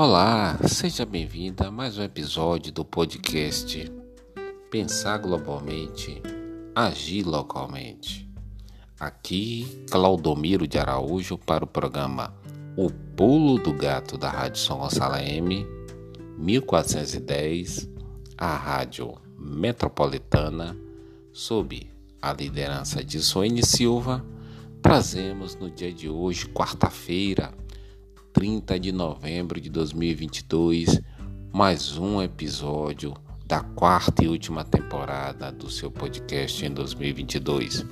Olá, seja bem-vinda a mais um episódio do podcast Pensar Globalmente, Agir Localmente. Aqui, Claudomiro de Araújo para o programa O Pulo do Gato da Rádio São Gonçalo M, 1410, a Rádio Metropolitana, sob a liderança de Soine Silva, trazemos no dia de hoje, quarta-feira, 30 de novembro de 2022, mais um episódio da quarta e última temporada do seu podcast em 2022.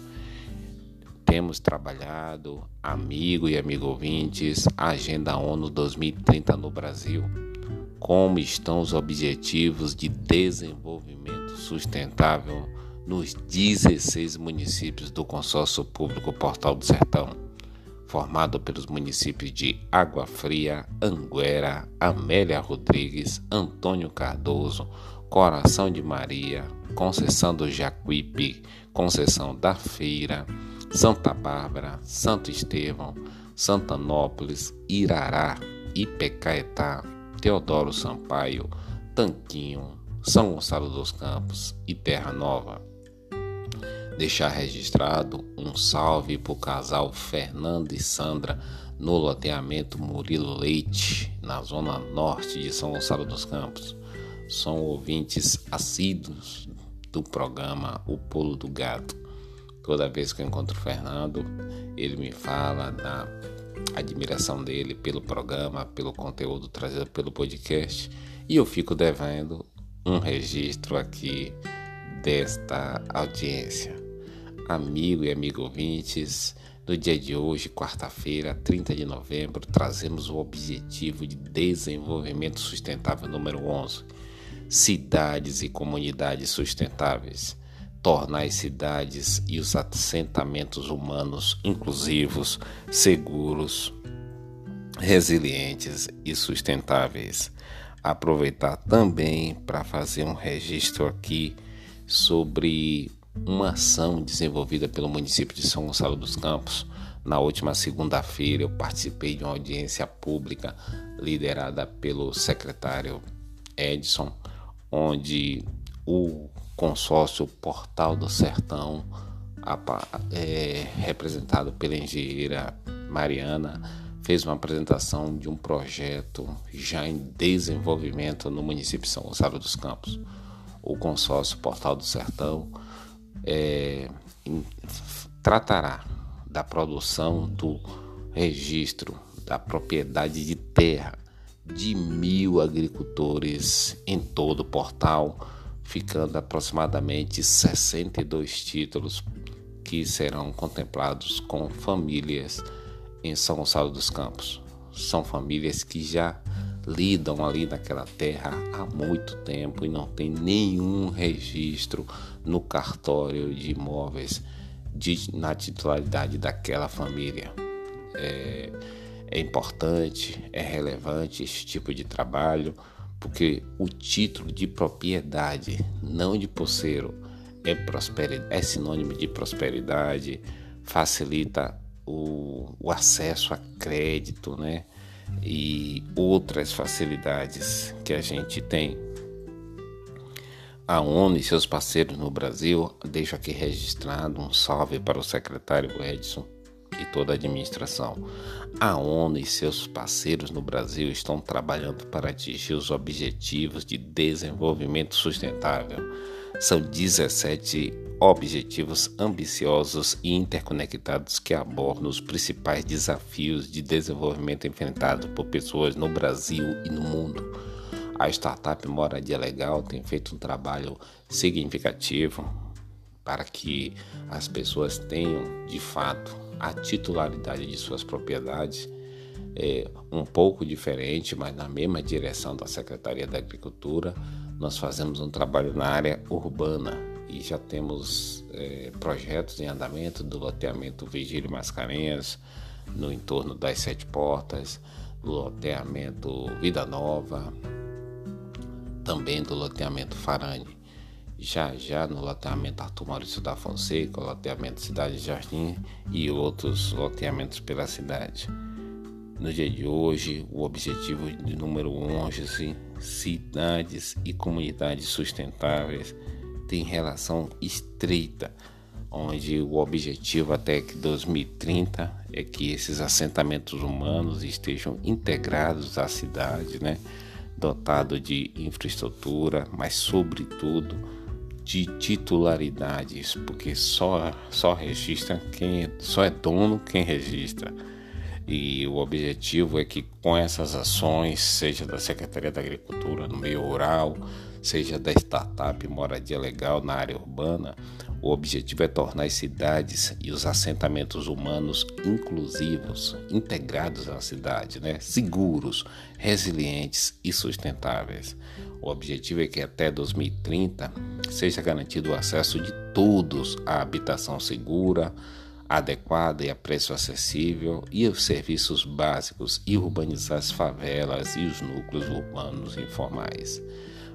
Temos trabalhado, amigo e amigo ouvintes, a Agenda ONU 2030 no Brasil. Como estão os objetivos de desenvolvimento sustentável nos 16 municípios do Consórcio Público Portal do Sertão? Formado pelos municípios de Água Fria, Anguera, Amélia Rodrigues, Antônio Cardoso, Coração de Maria, Conceição do Jacuípe, Conceição da Feira, Santa Bárbara, Santo Estevão, Santanópolis, Irará, Ipecaetá, Teodoro Sampaio, Tanquinho, São Gonçalo dos Campos e Terra Nova deixar registrado um salve para o casal Fernando e Sandra no loteamento Murilo Leite, na zona norte de São Gonçalo dos Campos. São ouvintes assíduos do programa O Pulo do Gato. Toda vez que eu encontro o Fernando, ele me fala da admiração dele pelo programa, pelo conteúdo trazido pelo podcast, e eu fico devendo um registro aqui desta audiência amigo e amigo ouvintes. No dia de hoje, quarta-feira, 30 de novembro, trazemos o objetivo de desenvolvimento sustentável número 11: cidades e comunidades sustentáveis. Tornar as cidades e os assentamentos humanos inclusivos, seguros, resilientes e sustentáveis. Aproveitar também para fazer um registro aqui sobre uma ação desenvolvida pelo município de São Gonçalo dos Campos. Na última segunda-feira, eu participei de uma audiência pública liderada pelo secretário Edson, onde o consórcio Portal do Sertão, é, representado pela engenheira Mariana, fez uma apresentação de um projeto já em desenvolvimento no município de São Gonçalo dos Campos. O consórcio Portal do Sertão é, tratará da produção do registro da propriedade de terra de mil agricultores em todo o portal, ficando aproximadamente 62 títulos que serão contemplados com famílias em São Gonçalo dos Campos. São famílias que já lidam ali naquela terra há muito tempo e não tem nenhum registro no cartório de imóveis de, na titularidade daquela família. É, é importante, é relevante esse tipo de trabalho, porque o título de propriedade, não de poceiro, é, prosperidade, é sinônimo de prosperidade, facilita o, o acesso a crédito, né? E outras facilidades que a gente tem. A ONU e seus parceiros no Brasil, deixo aqui registrado um salve para o secretário Edson e toda a administração. A ONU e seus parceiros no Brasil estão trabalhando para atingir os objetivos de desenvolvimento sustentável. São 17 objetivos ambiciosos e interconectados que abordam os principais desafios de desenvolvimento enfrentados por pessoas no Brasil e no mundo. A startup Moradia Legal tem feito um trabalho significativo para que as pessoas tenham de fato a titularidade de suas propriedades. É um pouco diferente, mas na mesma direção da Secretaria da Agricultura, nós fazemos um trabalho na área urbana e já temos é, projetos em andamento do loteamento Vigílio Mascarenhas, no entorno das Sete Portas, do loteamento Vida Nova, também do loteamento Farane. Já já no loteamento Arthur Maurício da Fonseca, loteamento Cidade Jardim e outros loteamentos pela cidade. No dia de hoje, o objetivo de número 11, cidades e comunidades sustentáveis, tem relação estreita, onde o objetivo até que 2030 é que esses assentamentos humanos estejam integrados à cidade, né? dotado de infraestrutura, mas sobretudo de titularidades, porque só só registra quem só é dono quem registra. E o objetivo é que com essas ações, seja da Secretaria da Agricultura no meio rural, seja da startup Moradia Legal na área urbana, o objetivo é tornar as cidades e os assentamentos humanos inclusivos, integrados na cidade, né? seguros, resilientes e sustentáveis. O objetivo é que até 2030 seja garantido o acesso de todos à habitação segura, adequada e a preço acessível e os serviços básicos e urbanizar as favelas e os núcleos urbanos informais.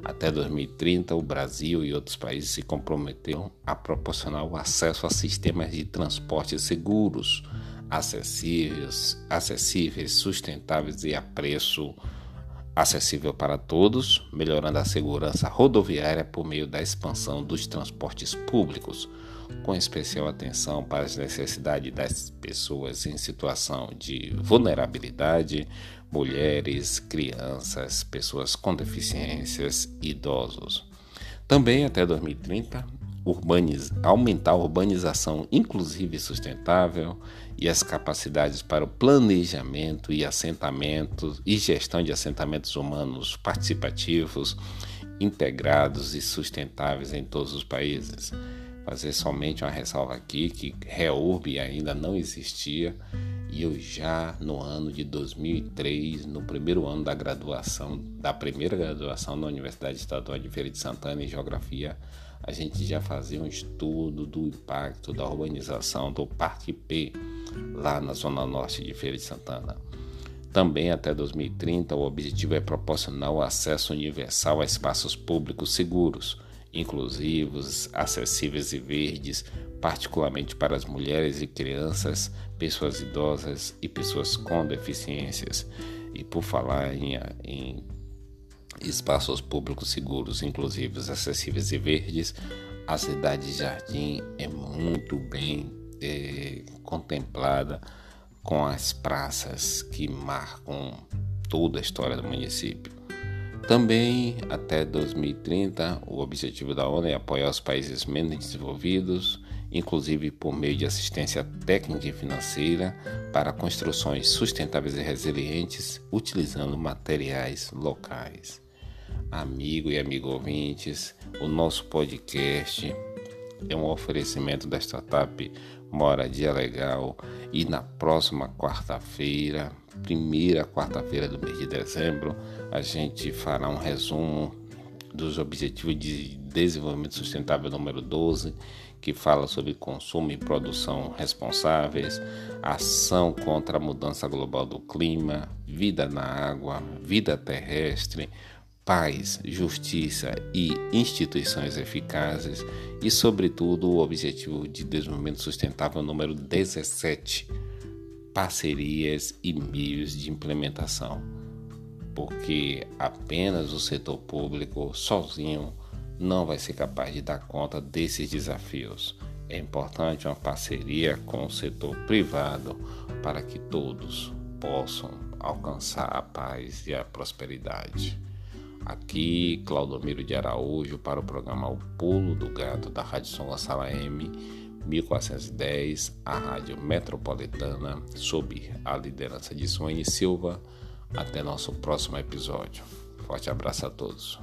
Até 2030, o Brasil e outros países se comprometeram a proporcionar o acesso a sistemas de transporte seguros, acessíveis, acessíveis sustentáveis e a preço acessível para todos, melhorando a segurança rodoviária por meio da expansão dos transportes públicos, com especial atenção para as necessidades das pessoas em situação de vulnerabilidade, mulheres, crianças, pessoas com deficiências, idosos. Também até 2030, urbaniz, aumentar a urbanização inclusiva e sustentável e as capacidades para o planejamento e assentamentos e gestão de assentamentos humanos participativos, integrados e sustentáveis em todos os países. Fazer somente uma ressalva aqui que Reurb ainda não existia e eu já no ano de 2003, no primeiro ano da graduação, da primeira graduação na Universidade Estadual de Feira de Santana em Geografia, a gente já fazia um estudo do impacto da urbanização do Parque P, lá na zona norte de Feira de Santana. Também até 2030, o objetivo é proporcionar o acesso universal a espaços públicos seguros, inclusivos, acessíveis e verdes, particularmente para as mulheres e crianças, pessoas idosas e pessoas com deficiências. E por falar em, em espaços públicos seguros, inclusivos, acessíveis e verdes, a cidade Jardim é muito bem é, contemplada com as praças que marcam toda a história do município. Também, até 2030, o objetivo da ONU é apoiar os países menos desenvolvidos, inclusive por meio de assistência técnica e financeira para construções sustentáveis e resilientes, utilizando materiais locais amigo e amigo ouvintes, o nosso podcast é um oferecimento da startup Moradia Legal e na próxima quarta-feira, primeira quarta-feira do mês de dezembro, a gente fará um resumo dos Objetivos de Desenvolvimento Sustentável número 12, que fala sobre consumo e produção responsáveis, ação contra a mudança global do clima, vida na água, vida terrestre, paz, justiça e instituições eficazes e, sobretudo, o Objetivo de Desenvolvimento Sustentável número 17, parcerias e meios de implementação. Porque apenas o setor público sozinho não vai ser capaz de dar conta desses desafios. É importante uma parceria com o setor privado para que todos possam alcançar a paz e a prosperidade. Aqui, Claudomiro de Araújo, para o programa O Pulo do Gato da Rádio São Gonçalo M 1410, a Rádio Metropolitana, sob a liderança de Suene Silva. Até nosso próximo episódio. Forte abraço a todos.